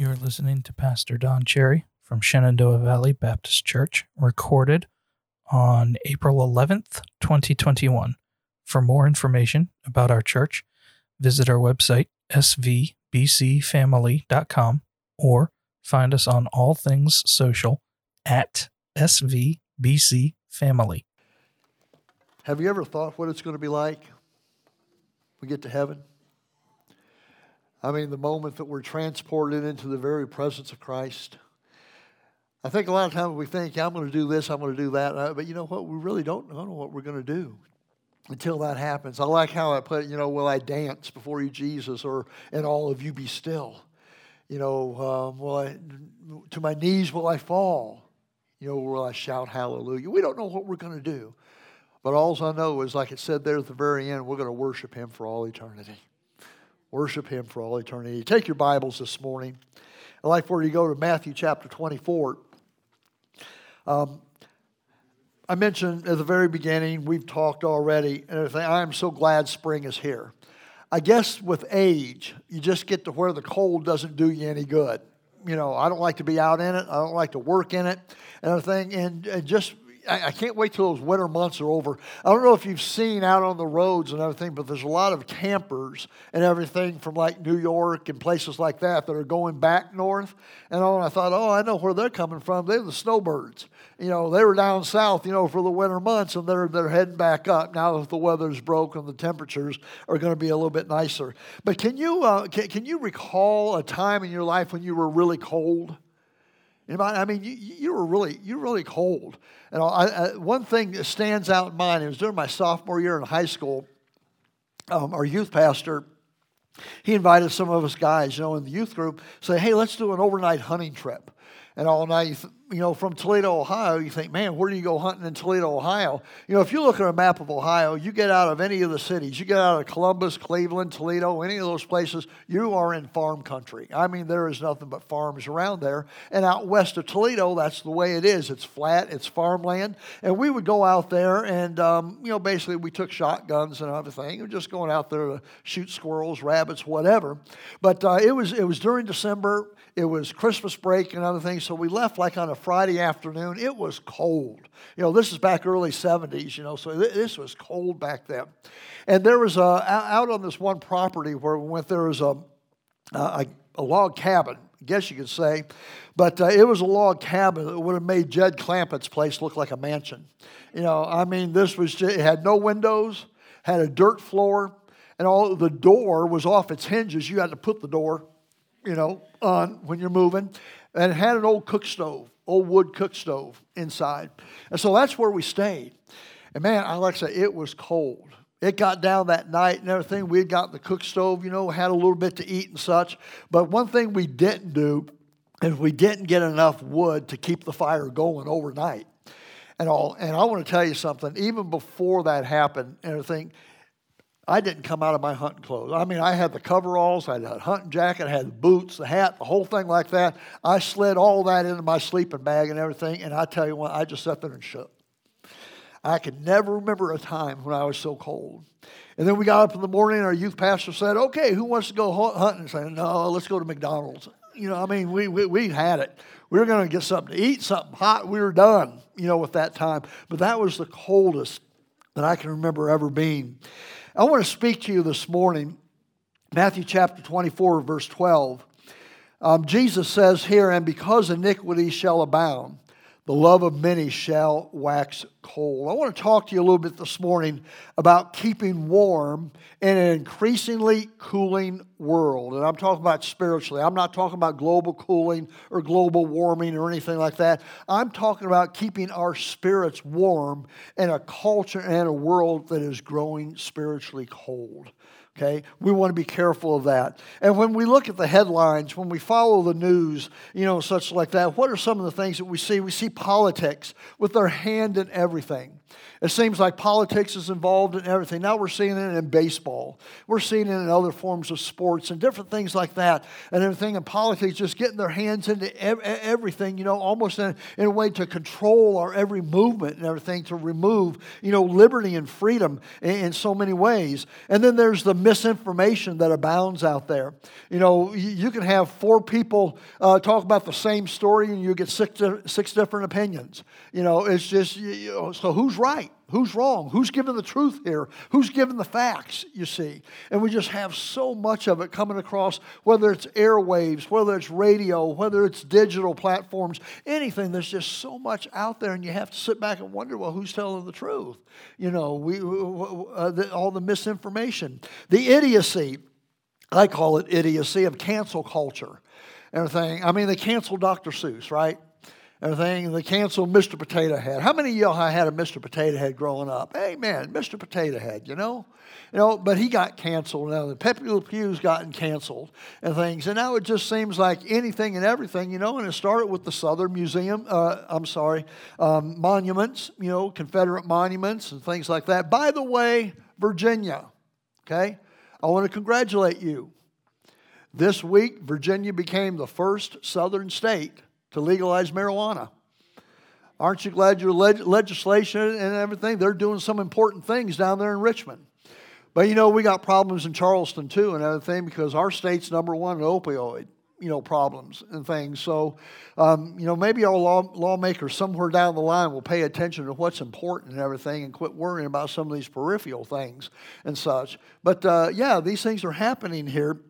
You're listening to Pastor Don Cherry from Shenandoah Valley Baptist Church, recorded on April 11th, 2021. For more information about our church, visit our website, svbcfamily.com, or find us on all things social at svbcfamily. Have you ever thought what it's going to be like when we get to heaven? I mean, the moment that we're transported into the very presence of Christ. I think a lot of times we think, I'm going to do this, I'm going to do that. Uh, but you know what? We really don't know what we're going to do until that happens. I like how I put, you know, will I dance before you, Jesus, or and all of you be still? You know, um, will I, to my knees will I fall? You know, will I shout hallelujah? We don't know what we're going to do. But all I know is, like it said there at the very end, we're going to worship Him for all eternity. Worship Him for all eternity. Take your Bibles this morning. I'd like for you to go to Matthew chapter 24. Um, I mentioned at the very beginning, we've talked already, and everything. I am so glad spring is here. I guess with age, you just get to where the cold doesn't do you any good. You know, I don't like to be out in it. I don't like to work in it and everything. And, and just I, I, can't wait till those winter months are over. I don't know if you've seen out on the roads and everything, but there's a lot of campers and everything from like New York and places like that that are going back north. And all, I thought, oh, I know where they're coming from. They're the snowbirds. You know, they were down south, you know, for the winter months, and they're they're heading back up now that the weather's broken. The temperatures are going to be a little bit nicer. But can you uh, can, can you recall a time in your life when you were really cold? I mean, you, you were really you were really cold. And I, I, one thing that stands out in mind, it was during my sophomore year in high school, um, our youth pastor, he invited some of us guys, you know, in the youth group, say, hey, let's do an overnight hunting trip. And all night, you know, from Toledo, Ohio, you think, man, where do you go hunting in Toledo, Ohio? You know, if you look at a map of Ohio, you get out of any of the cities, you get out of Columbus, Cleveland, Toledo, any of those places, you are in farm country. I mean, there is nothing but farms around there. And out west of Toledo, that's the way it is. It's flat, it's farmland. And we would go out there and, um, you know, basically we took shotguns and everything. We were just going out there to shoot squirrels, rabbits, whatever. But uh, it, was, it was during December. It was Christmas break and other things, so we left like on a Friday afternoon. It was cold. You know, this is back early 70s, you know, so th- this was cold back then. And there was a, out on this one property where we went, there was a, a, a log cabin, I guess you could say, but uh, it was a log cabin that would have made Jed Clampett's place look like a mansion. You know, I mean, this was, just, it had no windows, had a dirt floor, and all the door was off its hinges. You had to put the door you know, on when you're moving. And it had an old cook stove, old wood cook stove inside. And so that's where we stayed. And man, I like to say, it was cold. It got down that night and everything. We had got the cook stove, you know, had a little bit to eat and such. But one thing we didn't do is we didn't get enough wood to keep the fire going overnight and all. And I want to tell you something, even before that happened and everything, I didn't come out of my hunting clothes. I mean, I had the coveralls, I had a hunting jacket, I had the boots, the hat, the whole thing like that. I slid all that into my sleeping bag and everything, and I tell you what, I just sat there and shook. I can never remember a time when I was so cold. And then we got up in the morning, and our youth pastor said, Okay, who wants to go hunting? I said, No, let's go to McDonald's. You know, I mean, we, we, we had it. We were going to get something to eat, something hot. We were done, you know, with that time. But that was the coldest that I can remember ever being. I want to speak to you this morning, Matthew chapter 24, verse 12. Um, Jesus says here, And because iniquity shall abound, the love of many shall wax cold. I want to talk to you a little bit this morning about keeping warm in an increasingly cooling world. And I'm talking about spiritually. I'm not talking about global cooling or global warming or anything like that. I'm talking about keeping our spirits warm in a culture and a world that is growing spiritually cold. Okay, we want to be careful of that. And when we look at the headlines, when we follow the news, you know, such like that, what are some of the things that we see? We see politics with their hand in everything everything. It seems like politics is involved in everything. Now we're seeing it in baseball. We're seeing it in other forms of sports and different things like that. And everything in politics, just getting their hands into everything, you know, almost in, in a way to control our every movement and everything, to remove, you know, liberty and freedom in, in so many ways. And then there's the misinformation that abounds out there. You know, you, you can have four people uh, talk about the same story and you get six, six different opinions. You know, it's just, you know, so who's right? Who's wrong? Who's giving the truth here? Who's giving the facts, you see? And we just have so much of it coming across, whether it's airwaves, whether it's radio, whether it's digital platforms, anything. There's just so much out there, and you have to sit back and wonder, well, who's telling the truth? You know, we, uh, the, all the misinformation, the idiocy, I call it idiocy of cancel culture. And everything. I mean, they canceled Dr. Seuss, right? Everything. They canceled Mr. Potato Head. How many of y'all had a Mr. Potato Head growing up? Hey, man, Mr. Potato Head, you know? You know, but he got canceled. Now the Pepe Le Pew's gotten canceled and things. And now it just seems like anything and everything, you know. And it started with the Southern Museum, uh, I'm sorry, um, monuments, you know, Confederate monuments and things like that. By the way, Virginia, okay? I want to congratulate you. This week, Virginia became the first Southern state to legalize marijuana. Aren't you glad your leg- legislation and everything, they're doing some important things down there in Richmond. But you know, we got problems in Charleston too and other thing, because our state's number one in opioid, you know, problems and things. So, um, you know, maybe our law, lawmakers somewhere down the line will pay attention to what's important and everything and quit worrying about some of these peripheral things and such. But uh, yeah, these things are happening here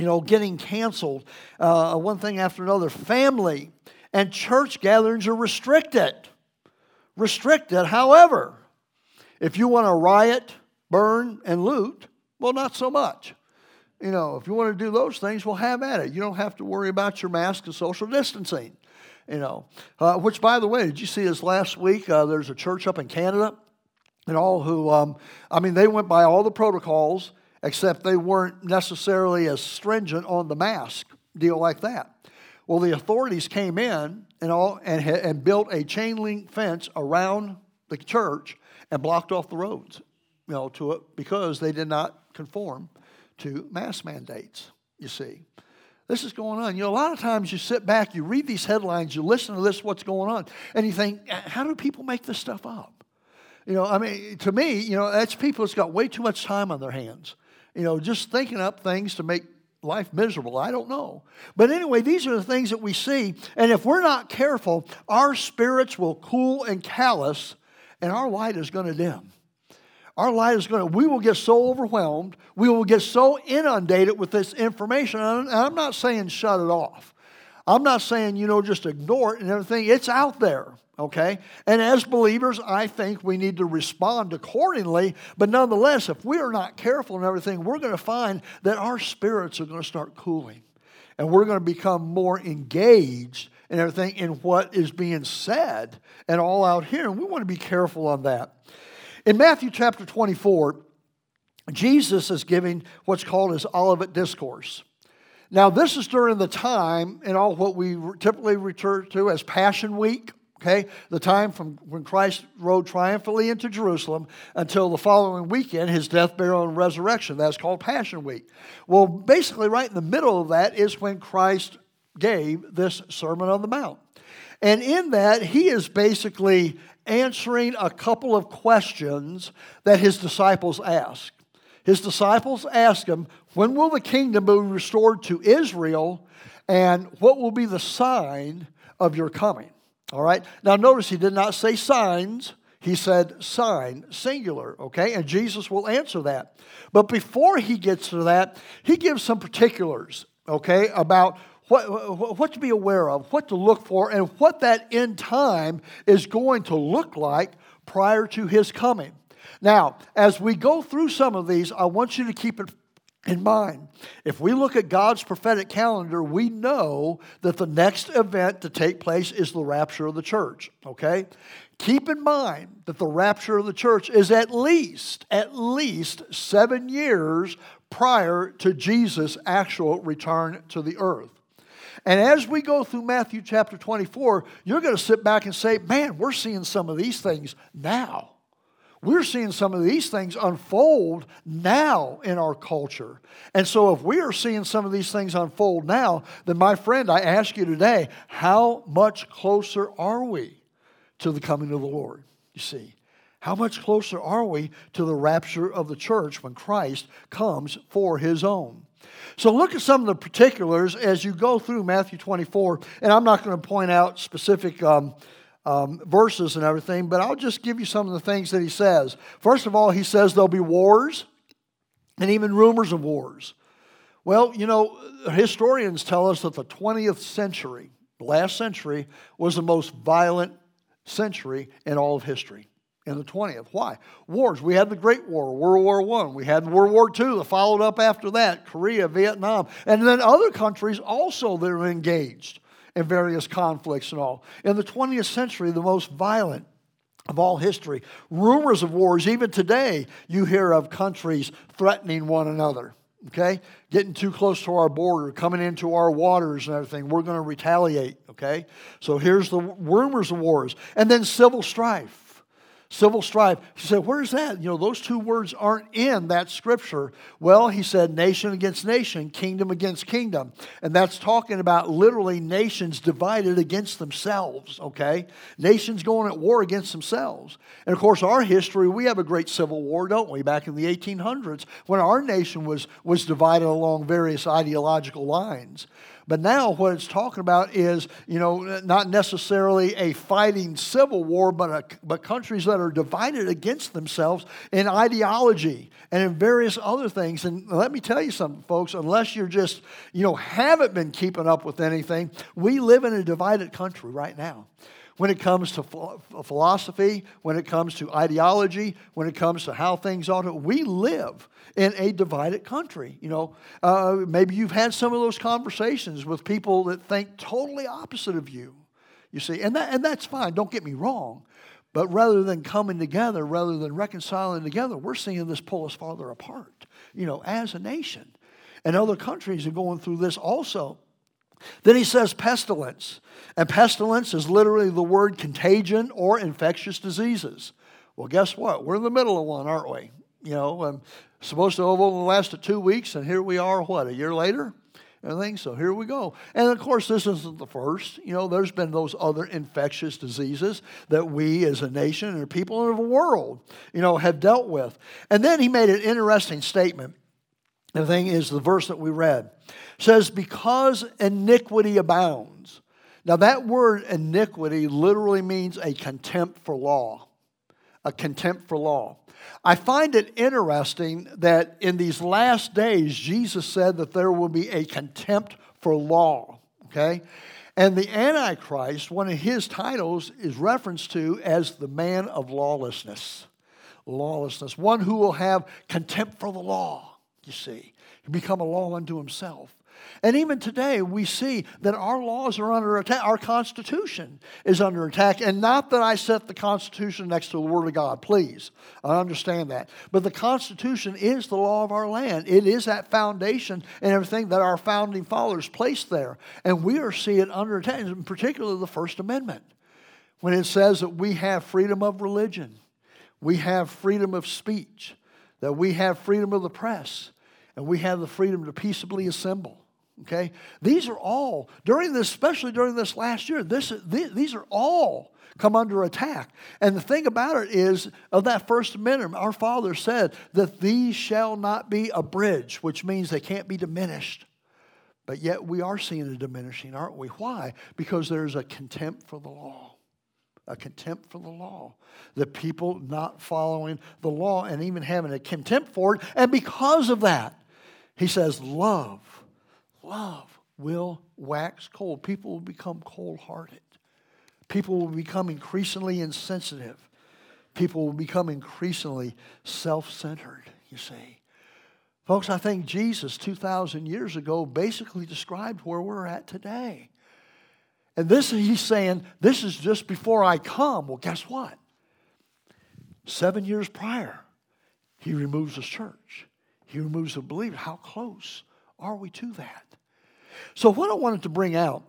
you know, getting canceled, uh, one thing after another. Family and church gatherings are restricted. Restricted. However, if you want to riot, burn, and loot, well, not so much. You know, if you want to do those things, well, have at it. You don't have to worry about your mask and social distancing. You know, uh, which, by the way, did you see this last week? Uh, there's a church up in Canada, and all who, um, I mean, they went by all the protocols except they weren't necessarily as stringent on the mask deal like that. Well, the authorities came in and, all, and, and built a chain link fence around the church and blocked off the roads you know, to it because they did not conform to mask mandates, you see. This is going on. You know, a lot of times you sit back, you read these headlines, you listen to this, what's going on, and you think, how do people make this stuff up? You know, I mean, to me, you know, that's people that's got way too much time on their hands you know, just thinking up things to make life miserable. I don't know. But anyway, these are the things that we see. And if we're not careful, our spirits will cool and callous, and our light is going to dim. Our light is going to, we will get so overwhelmed, we will get so inundated with this information. And I'm not saying shut it off. I'm not saying, you know, just ignore it and everything. It's out there okay? And as believers, I think we need to respond accordingly. But nonetheless, if we are not careful in everything, we're going to find that our spirits are going to start cooling. And we're going to become more engaged in everything in what is being said and all out here. And we want to be careful on that. In Matthew chapter 24, Jesus is giving what's called his Olivet Discourse. Now, this is during the time in all what we typically refer to as Passion Week Okay, the time from when Christ rode triumphantly into Jerusalem until the following weekend, his death, burial, and resurrection. That's called Passion Week. Well, basically, right in the middle of that is when Christ gave this Sermon on the Mount. And in that, he is basically answering a couple of questions that his disciples asked. His disciples asked him, When will the kingdom be restored to Israel? And what will be the sign of your coming? All right. Now, notice he did not say signs. He said sign, singular, okay? And Jesus will answer that. But before he gets to that, he gives some particulars, okay, about what, what to be aware of, what to look for, and what that end time is going to look like prior to his coming. Now, as we go through some of these, I want you to keep it in mind. If we look at God's prophetic calendar, we know that the next event to take place is the rapture of the church, okay? Keep in mind that the rapture of the church is at least, at least seven years prior to Jesus' actual return to the earth. And as we go through Matthew chapter 24, you're going to sit back and say, man, we're seeing some of these things now. We're seeing some of these things unfold now in our culture. And so, if we are seeing some of these things unfold now, then, my friend, I ask you today, how much closer are we to the coming of the Lord? You see, how much closer are we to the rapture of the church when Christ comes for his own? So look at some of the particulars as you go through Matthew 24, and I'm not going to point out specific um, um, verses and everything, but I'll just give you some of the things that he says. First of all, he says there'll be wars and even rumors of wars. Well, you know, historians tell us that the 20th century, last century, was the most violent century in all of history in the 20th. Why? Wars. We had the Great War, World War I. We had World War II that followed up after that, Korea, Vietnam. And then other countries also that are engaged in various conflicts and all. In the 20th century, the most violent of all history. Rumors of wars, even today, you hear of countries threatening one another. Okay? Getting too close to our border, coming into our waters and everything. We're going to retaliate. Okay? So here's the rumors of wars. And then civil strife civil strife. He said, Where's that? You know, those two words aren't in that scripture. Well, he said, nation against nation, kingdom against kingdom. And that's talking about literally nations divided against themselves, okay? Nations going at war against themselves. And of course, our history, we have a great civil war, don't we? Back in the 1800s, when our nation was, was divided along various ideological lines. But now what it's talking about is, you know, not necessarily a fighting civil war, but, a, but countries that are divided against themselves in ideology and in various other things. And let me tell you something, folks, unless you're just, you know, haven't been keeping up with anything, we live in a divided country right now when it comes to philosophy, when it comes to ideology, when it comes to how things ought to. We live in a divided country. You know, uh, maybe you've had some of those conversations with people that think totally opposite of you. You see, and that and that's fine. Don't get me wrong. But rather than coming together, rather than reconciling together, we're seeing this pull us farther apart. You know, as a nation, and other countries are going through this also. Then he says pestilence. And pestilence is literally the word contagion or infectious diseases. Well, guess what? We're in the middle of one, aren't we? You know, um, supposed to have only lasted two weeks, and here we are, what, a year later? Everything. So here we go. And of course, this isn't the first. You know, there's been those other infectious diseases that we as a nation and people in the world, you know, have dealt with. And then he made an interesting statement. The thing is, the verse that we read says, Because iniquity abounds. Now, that word iniquity literally means a contempt for law. A contempt for law. I find it interesting that in these last days, Jesus said that there will be a contempt for law, okay? And the Antichrist, one of his titles, is referenced to as the man of lawlessness. Lawlessness, one who will have contempt for the law, you see, He become a law unto himself. And even today, we see that our laws are under attack. Our Constitution is under attack. And not that I set the Constitution next to the Word of God, please. I understand that. But the Constitution is the law of our land, it is that foundation and everything that our founding fathers placed there. And we are seeing it under attack, in particular the First Amendment, when it says that we have freedom of religion, we have freedom of speech, that we have freedom of the press, and we have the freedom to peaceably assemble. Okay? These are all, during this, especially during this last year, this, these are all come under attack. And the thing about it is, of that First Amendment, our Father said that these shall not be abridged, which means they can't be diminished. But yet we are seeing a diminishing, aren't we? Why? Because there's a contempt for the law. A contempt for the law. The people not following the law and even having a contempt for it. And because of that, he says, love love will wax cold. People will become cold hearted. People will become increasingly insensitive. People will become increasingly self centered, you see. Folks, I think Jesus 2,000 years ago basically described where we're at today. And this, he's saying, this is just before I come. Well, guess what? Seven years prior, he removes his church. He removes the believer. How close are we to that? So, what I wanted to bring out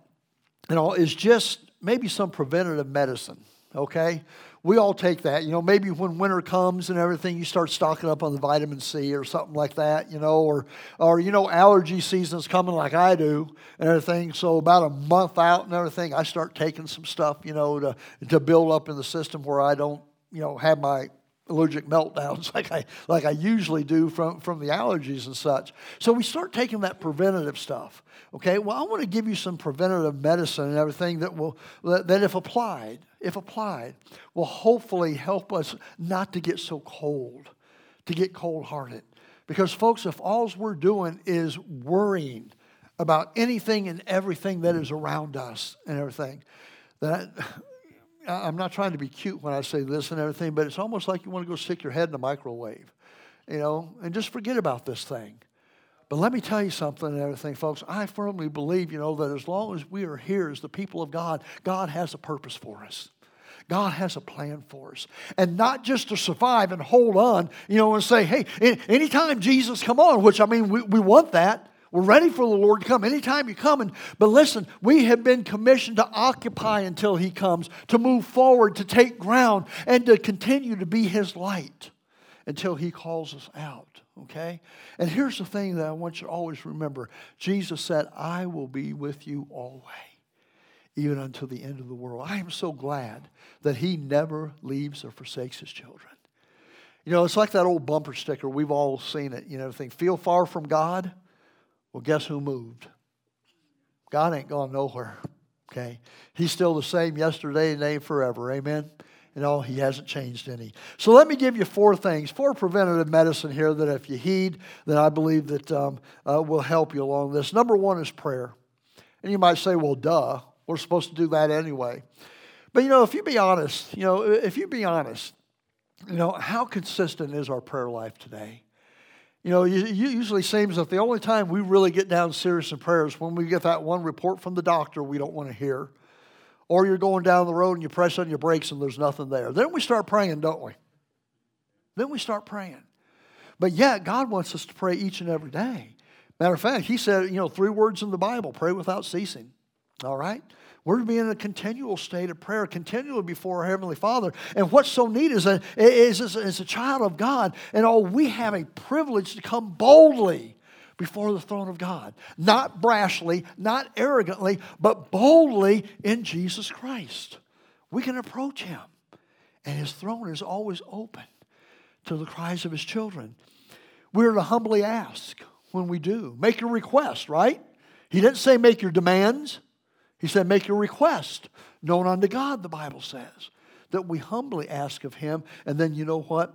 you know, is just maybe some preventative medicine, okay? We all take that. You know, maybe when winter comes and everything, you start stocking up on the vitamin C or something like that, you know, or, or you know, allergy season's coming like I do and everything. So about a month out and everything, I start taking some stuff, you know, to, to build up in the system where I don't, you know, have my allergic meltdowns like I, like I usually do from, from the allergies and such. So we start taking that preventative stuff. Okay, well, I want to give you some preventative medicine and everything that will, that if applied, if applied, will hopefully help us not to get so cold, to get cold hearted. Because, folks, if all we're doing is worrying about anything and everything that is around us and everything, then I'm not trying to be cute when I say this and everything, but it's almost like you want to go stick your head in a microwave, you know, and just forget about this thing. But let me tell you something and everything, folks. I firmly believe, you know, that as long as we are here as the people of God, God has a purpose for us. God has a plan for us. And not just to survive and hold on, you know, and say, hey, anytime Jesus come on, which I mean, we, we want that. We're ready for the Lord to come anytime you come. And, But listen, we have been commissioned to occupy until He comes, to move forward, to take ground, and to continue to be His light until He calls us out. Okay? And here's the thing that I want you to always remember Jesus said, I will be with you always, even until the end of the world. I am so glad that He never leaves or forsakes His children. You know, it's like that old bumper sticker. We've all seen it. You know, think, feel far from God? Well, guess who moved? God ain't gone nowhere. Okay? He's still the same yesterday, today, forever. Amen? You know, he hasn't changed any. So let me give you four things, four preventative medicine here that if you heed, then I believe that um, uh, will help you along this. Number one is prayer. And you might say, well, duh, we're supposed to do that anyway. But you know, if you be honest, you know, if you be honest, you know, how consistent is our prayer life today? You know, it usually seems that the only time we really get down serious in prayer is when we get that one report from the doctor we don't want to hear. Or you're going down the road and you press on your brakes and there's nothing there. Then we start praying, don't we? Then we start praying. But yet, God wants us to pray each and every day. Matter of fact, He said, you know, three words in the Bible pray without ceasing. All right? We're to be in a continual state of prayer, continually before our Heavenly Father. And what's so neat is that is, is, a child of God, and oh, we have a privilege to come boldly before the throne of God. Not brashly, not arrogantly, but boldly in Jesus Christ. We can approach Him, and His throne is always open to the cries of His children. We're to humbly ask when we do. Make your request, right? He didn't say make your demands. He said, Make your request known unto God, the Bible says. That we humbly ask of Him, and then you know what?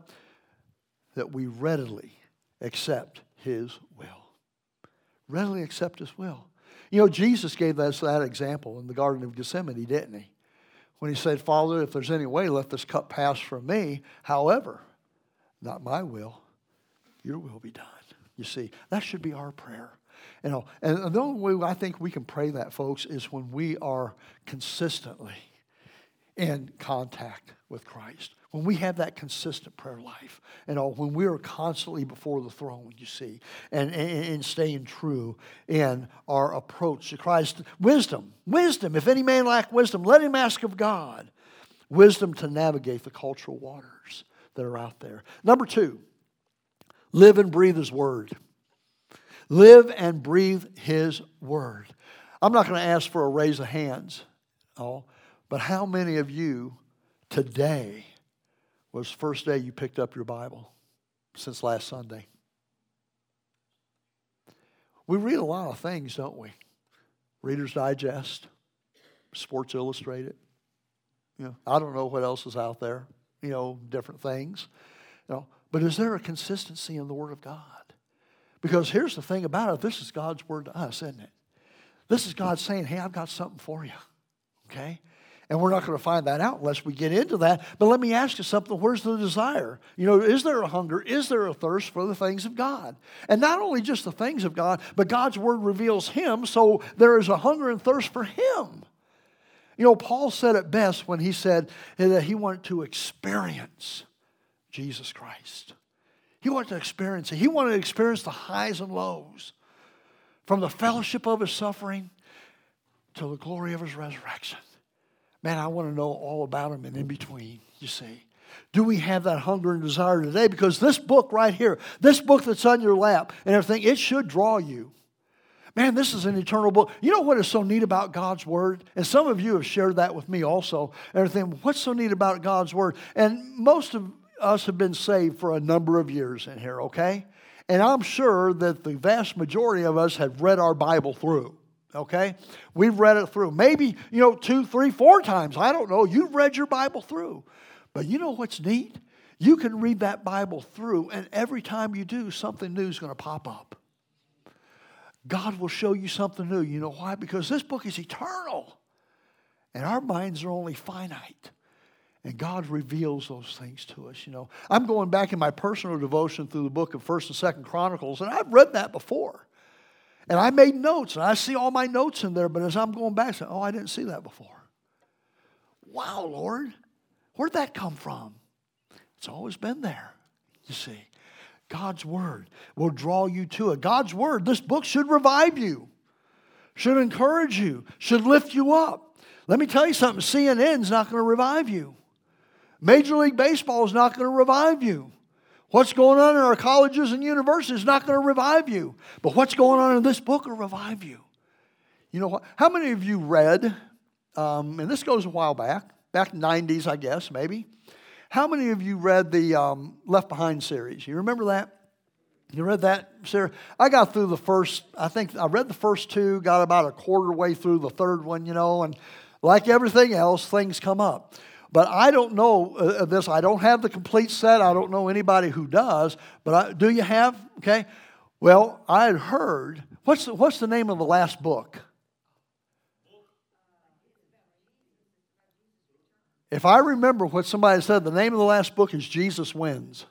That we readily accept His will. Readily accept His will. You know, Jesus gave us that example in the Garden of Gethsemane, didn't He? When He said, Father, if there's any way, let this cup pass from me. However, not my will, your will be done. You see, that should be our prayer. You uh, know, and the only way I think we can pray that, folks, is when we are consistently in contact with Christ. When we have that consistent prayer life, know, when we are constantly before the throne, you see, and, and, and staying true in our approach to Christ. Wisdom, wisdom. If any man lack wisdom, let him ask of God. Wisdom to navigate the cultural waters that are out there. Number two, live and breathe His Word. Live and breathe His Word. I'm not going to ask for a raise of hands, oh, but how many of you today was the first day you picked up your Bible since last Sunday? We read a lot of things, don't we? Reader's Digest, Sports Illustrated. You know, I don't know what else is out there. You know, different things. You know, but is there a consistency in the Word of God? Because here's the thing about it this is God's word to us, isn't it? This is God saying, hey, I've got something for you. Okay? And we're not going to find that out unless we get into that. But let me ask you something where's the desire? You know, is there a hunger? Is there a thirst for the things of God? And not only just the things of God, but God's word reveals Him, so there is a hunger and thirst for Him. You know, Paul said it best when he said that he wanted to experience Jesus Christ. He wanted to experience it. He wanted to experience the highs and lows from the fellowship of his suffering to the glory of his resurrection. Man, I want to know all about him and in between, you see. Do we have that hunger and desire today? Because this book right here, this book that's on your lap and everything, it should draw you. Man, this is an eternal book. You know what is so neat about God's Word? And some of you have shared that with me also. Everything. What's so neat about God's Word? And most of us have been saved for a number of years in here, okay? And I'm sure that the vast majority of us have read our Bible through, okay? We've read it through. Maybe, you know, two, three, four times. I don't know. You've read your Bible through. But you know what's neat? You can read that Bible through, and every time you do, something new is going to pop up. God will show you something new. You know why? Because this book is eternal, and our minds are only finite. And God reveals those things to us, you know. I'm going back in my personal devotion through the book of 1st and 2nd Chronicles, and I've read that before. And I made notes, and I see all my notes in there, but as I'm going back, I say, oh, I didn't see that before. Wow, Lord, where'd that come from? It's always been there, you see. God's word will draw you to it. God's word, this book should revive you, should encourage you, should lift you up. Let me tell you something CNN's not going to revive you. Major League Baseball is not going to revive you. What's going on in our colleges and universities is not going to revive you. But what's going on in this book will revive you. You know what? How many of you read, um, and this goes a while back, back 90s, I guess, maybe. How many of you read the um, Left Behind series? You remember that? You read that, Sarah? I got through the first, I think I read the first two, got about a quarter way through the third one, you know, and like everything else, things come up. But I don't know uh, this. I don't have the complete set. I don't know anybody who does. But I, do you have? Okay. Well, I had heard. What's the, what's the name of the last book? If I remember what somebody said, the name of the last book is Jesus Wins.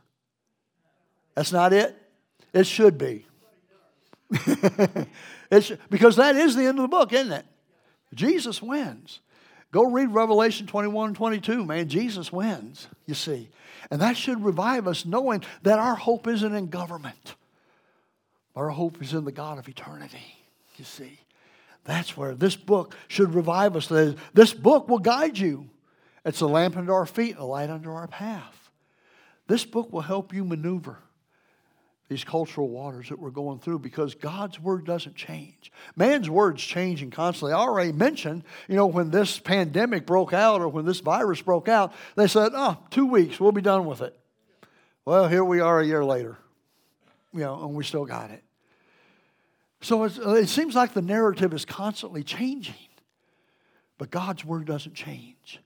That's not it? It should be. it because that is the end of the book, isn't it? Jesus wins. Go read Revelation 21 and 22, man. Jesus wins, you see. And that should revive us knowing that our hope isn't in government, our hope is in the God of eternity, you see. That's where this book should revive us. This book will guide you. It's a lamp under our feet and a light under our path. This book will help you maneuver these cultural waters that we're going through because God's word doesn't change. Man's word's changing constantly. I already mentioned, you know, when this pandemic broke out or when this virus broke out, they said, oh, two weeks, we'll be done with it. Well, here we are a year later, you know, and we still got it. So uh, it seems like the narrative is constantly changing, but God's word doesn't change.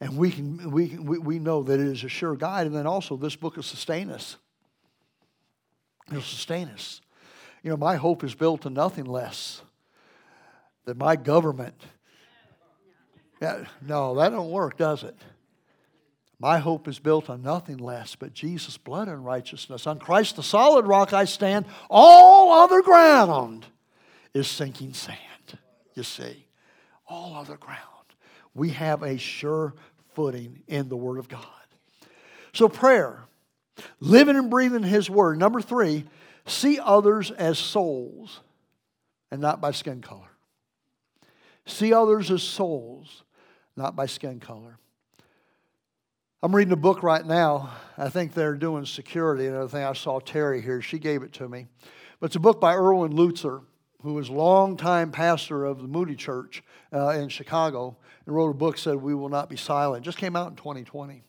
And we, can, we, can, we, we know that it is a sure guide. And then also, this book will sustain us. It'll sustain us. You know, my hope is built to nothing less than my government. Yeah, no, that don't work, does it? My hope is built on nothing less but Jesus' blood and righteousness. On Christ, the solid rock I stand. All other ground is sinking sand, you see. All other ground we have a sure footing in the Word of God. So, prayer, living and breathing His Word. Number three, see others as souls and not by skin color. See others as souls, not by skin color. I'm reading a book right now. I think they're doing security and everything. I saw Terry here. She gave it to me. But it's a book by Erwin Lutzer, who was longtime pastor of the Moody Church uh, in Chicago and wrote a book said we will not be silent just came out in 2020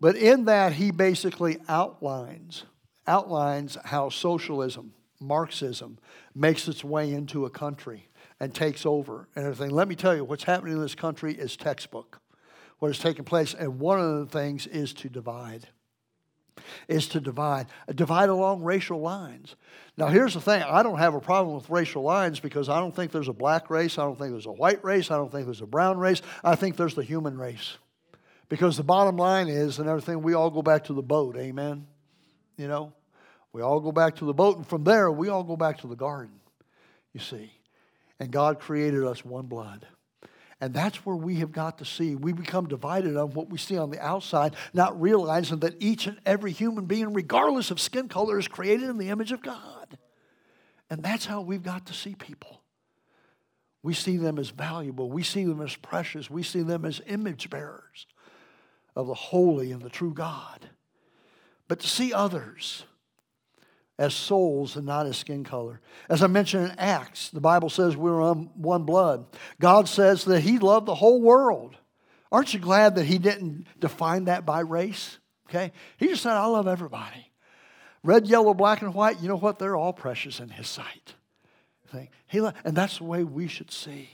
but in that he basically outlines outlines how socialism marxism makes its way into a country and takes over and everything. Let me tell you what's happening in this country is textbook. What is taking place and one of the things is to divide. Is to divide, divide along racial lines. Now, here's the thing. I don't have a problem with racial lines because I don't think there's a black race, I don't think there's a white race, I don't think there's a brown race. I think there's the human race. Because the bottom line is, and everything, we all go back to the boat, amen? You know? We all go back to the boat, and from there, we all go back to the garden, you see. And God created us one blood. And that's where we have got to see. We become divided on what we see on the outside, not realizing that each and every human being, regardless of skin color, is created in the image of God. And that's how we've got to see people. We see them as valuable. We see them as precious. We see them as image bearers of the holy and the true God. But to see others as souls and not as skin color. As I mentioned in Acts, the Bible says we're on one blood. God says that He loved the whole world. Aren't you glad that He didn't define that by race? Okay? He just said, I love everybody. Red, yellow, black, and white, you know what? They're all precious in His sight. He, and that's the way we should see.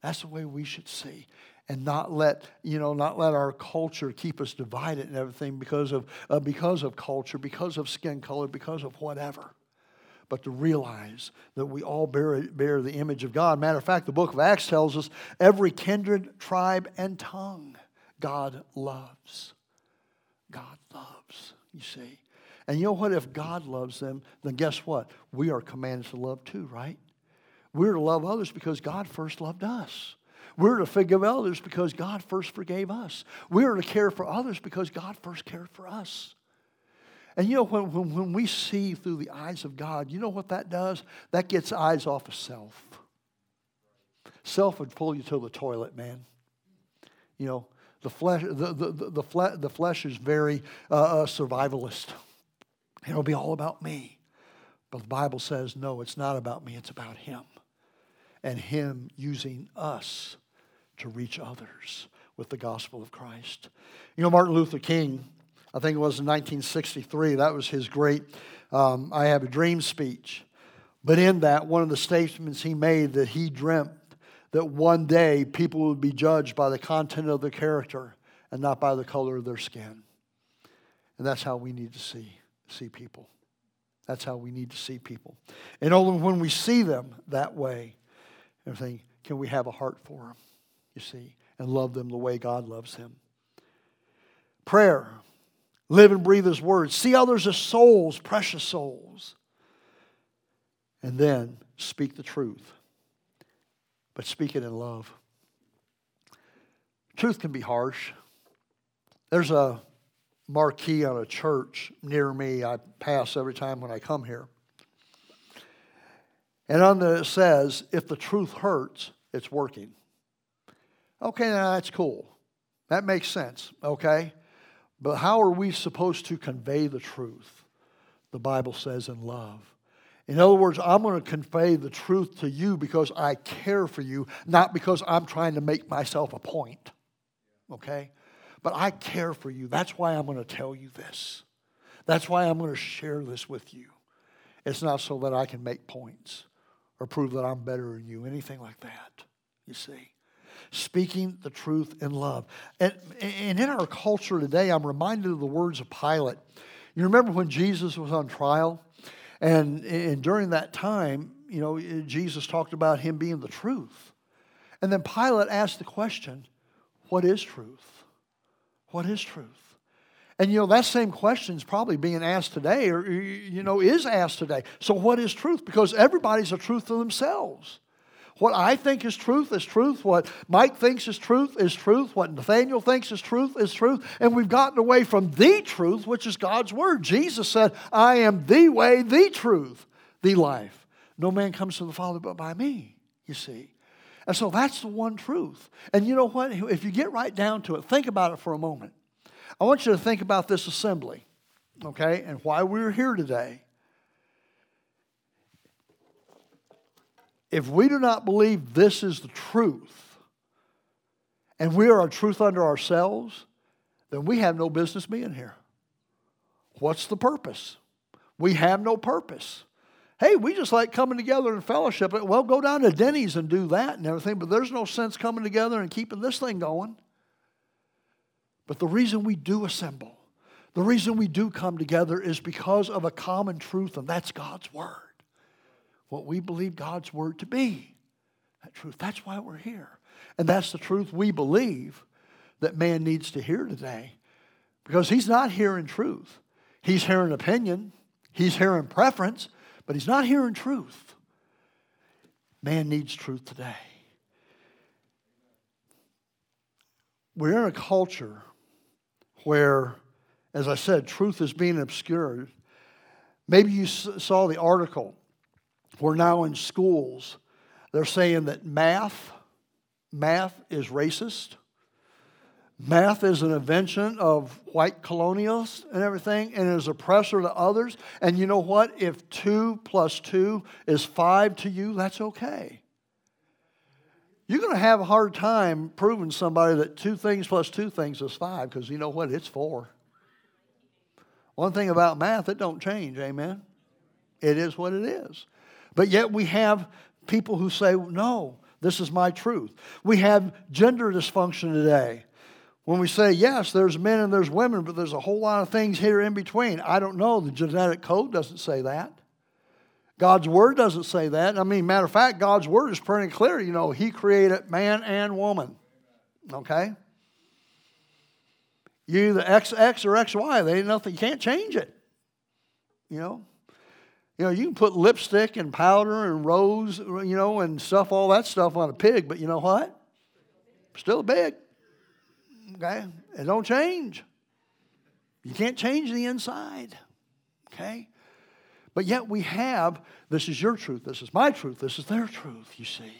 That's the way we should see and not let you know not let our culture keep us divided and everything because of uh, because of culture because of skin color because of whatever. But to realize that we all bear, bear the image of god. Matter of fact the book of acts tells us every kindred tribe and tongue god loves. God loves you see. And you know what? If god loves them then guess what? We are commanded to love too right? We're to love others because god first loved us we're to forgive others because God first forgave us. We're to care for others because God first cared for us. And you know, when, when, when we see through the eyes of God, you know what that does? That gets eyes off of self. Self would pull you to the toilet, man. You know, the flesh, the, the, the, the, fle- the flesh is very uh, uh, survivalist. It'll be all about me. But the Bible says, no, it's not about me, it's about Him. And Him using us to reach others with the gospel of Christ. You know, Martin Luther King, I think it was in 1963, that was his great um, I Have a Dream speech. But in that, one of the statements he made that he dreamt that one day people would be judged by the content of their character and not by the color of their skin. And that's how we need to see, see people. That's how we need to see people. And only when we see them that way, everything, can we have a heart for them you see, and love them the way God loves them. Prayer. Live and breathe His Word. See others as souls, precious souls. And then speak the truth, but speak it in love. Truth can be harsh. There's a marquee on a church near me I pass every time when I come here. And on there it says, if the truth hurts, it's working. Okay, now that's cool. That makes sense, okay? But how are we supposed to convey the truth? The Bible says in love. In other words, I'm going to convey the truth to you because I care for you, not because I'm trying to make myself a point. Okay? But I care for you. That's why I'm going to tell you this. That's why I'm going to share this with you. It's not so that I can make points or prove that I'm better than you, anything like that. You see? Speaking the truth in love. And, and in our culture today, I'm reminded of the words of Pilate. You remember when Jesus was on trial? And, and during that time, you know, Jesus talked about him being the truth. And then Pilate asked the question, What is truth? What is truth? And you know, that same question is probably being asked today, or you know, is asked today. So, what is truth? Because everybody's a truth to themselves. What I think is truth is truth. What Mike thinks is truth is truth. What Nathaniel thinks is truth is truth. And we've gotten away from the truth, which is God's Word. Jesus said, I am the way, the truth, the life. No man comes to the Father but by me, you see. And so that's the one truth. And you know what? If you get right down to it, think about it for a moment. I want you to think about this assembly, okay, and why we're here today. If we do not believe this is the truth, and we are a truth unto ourselves, then we have no business being here. What's the purpose? We have no purpose. Hey, we just like coming together in fellowship. Well, go down to Denny's and do that and everything, but there's no sense coming together and keeping this thing going. But the reason we do assemble, the reason we do come together is because of a common truth, and that's God's Word what we believe God's word to be. That truth. That's why we're here. And that's the truth we believe that man needs to hear today. Because he's not hearing truth. He's hearing opinion, he's hearing preference, but he's not hearing truth. Man needs truth today. We're in a culture where, as I said, truth is being obscured. Maybe you saw the article we're now in schools They're saying that math, math is racist. Math is an invention of white colonialists and everything, and is oppressor to others. And you know what? If two plus two is five to you, that's okay. You're going to have a hard time proving somebody that two things plus two things is five, because you know what? It's four. One thing about math, it don't change, amen? It is what it is. But yet we have people who say, no, this is my truth. We have gender dysfunction today. When we say, yes, there's men and there's women, but there's a whole lot of things here in between. I don't know. The genetic code doesn't say that. God's word doesn't say that. I mean, matter of fact, God's word is pretty clear. You know, He created man and woman. Okay? You either XX or XY. They ain't nothing. You can't change it. You know? You know, you can put lipstick and powder and rose, you know, and stuff, all that stuff on a pig, but you know what? Still a pig. Okay? It don't change. You can't change the inside. Okay? But yet we have this is your truth, this is my truth, this is their truth, you see.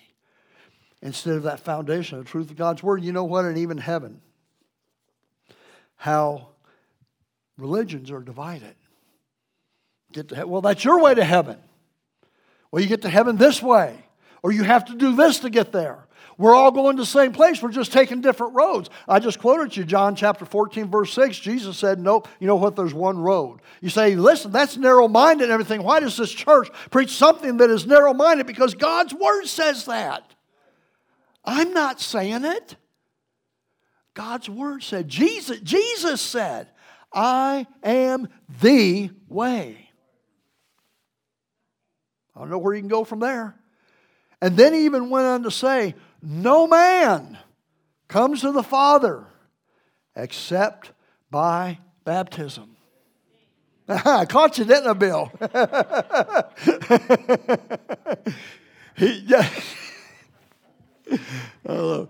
Instead of that foundation, the truth of God's Word, you know what? And even heaven, how religions are divided. Get to well, that's your way to heaven. Well, you get to heaven this way, or you have to do this to get there. We're all going to the same place. We're just taking different roads. I just quoted you John chapter 14, verse 6. Jesus said, Nope, you know what? There's one road. You say, Listen, that's narrow minded and everything. Why does this church preach something that is narrow minded? Because God's word says that. I'm not saying it. God's word said, Jesus, Jesus said, I am the way. I don't know where you can go from there. And then he even went on to say, No man comes to the Father except by baptism. I caught you, didn't I, Bill? he, yeah. oh,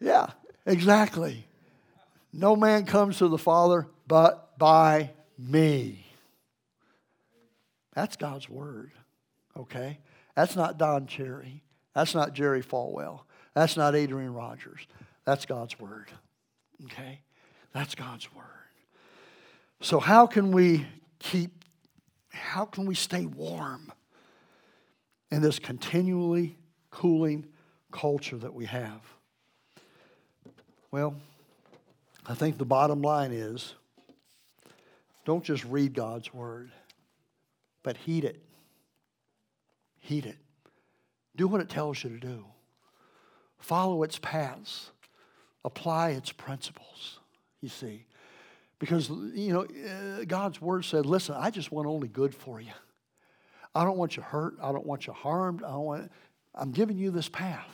yeah, exactly. No man comes to the Father but by me. That's God's word, okay? That's not Don Cherry. That's not Jerry Falwell. That's not Adrian Rogers. That's God's word, okay? That's God's word. So, how can we keep, how can we stay warm in this continually cooling culture that we have? Well, I think the bottom line is don't just read God's word, but heed it. Heed it. Do what it tells you to do. Follow its paths. Apply its principles, you see. Because, you know, uh, God's word said, listen, I just want only good for you. I don't want you hurt. I don't want you harmed. I don't want, I'm giving you this path.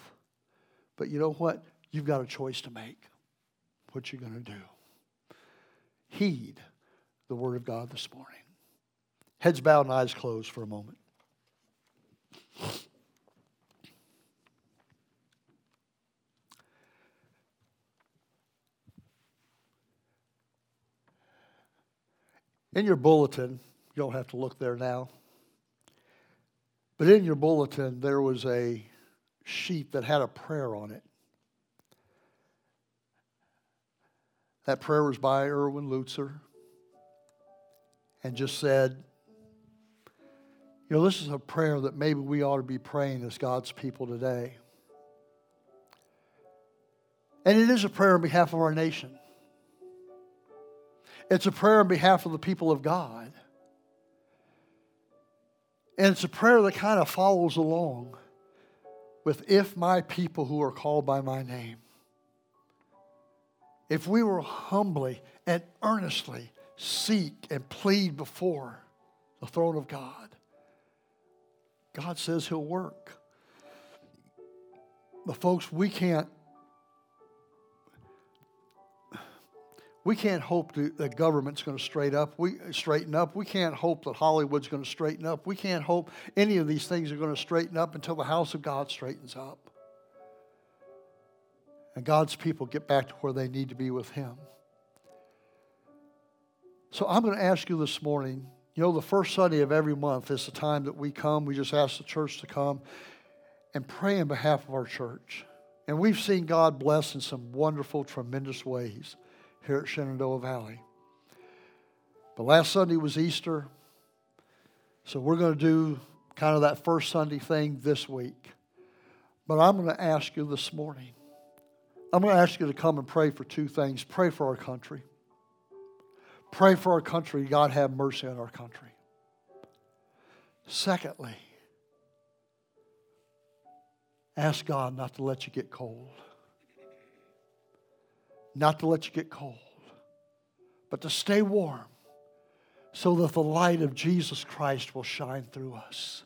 But you know what? You've got a choice to make. What you're going to do. Heed the word of God this morning. Heads bowed and eyes closed for a moment. In your bulletin, you don't have to look there now, but in your bulletin, there was a sheet that had a prayer on it. That prayer was by Erwin Lutzer and just said, you know, this is a prayer that maybe we ought to be praying as God's people today. And it is a prayer on behalf of our nation. It's a prayer on behalf of the people of God. And it's a prayer that kind of follows along with if my people who are called by my name, if we will humbly and earnestly seek and plead before the throne of God, God says He'll work. But, folks, we can't. We can't hope that the government's going to straighten up. We straighten up. We can't hope that Hollywood's going to straighten up. We can't hope any of these things are going to straighten up until the house of God straightens up. And God's people get back to where they need to be with Him. So I'm going to ask you this morning you know, the first Sunday of every month is the time that we come. We just ask the church to come. and pray in behalf of our church. And we've seen God bless in some wonderful, tremendous ways here at Shenandoah Valley. But last Sunday was Easter, so we're going to do kind of that first Sunday thing this week. But I'm going to ask you this morning, I'm going to ask you to come and pray for two things. Pray for our country. Pray for our country. God have mercy on our country. Secondly, ask God not to let you get cold. Not to let you get cold, but to stay warm so that the light of Jesus Christ will shine through us.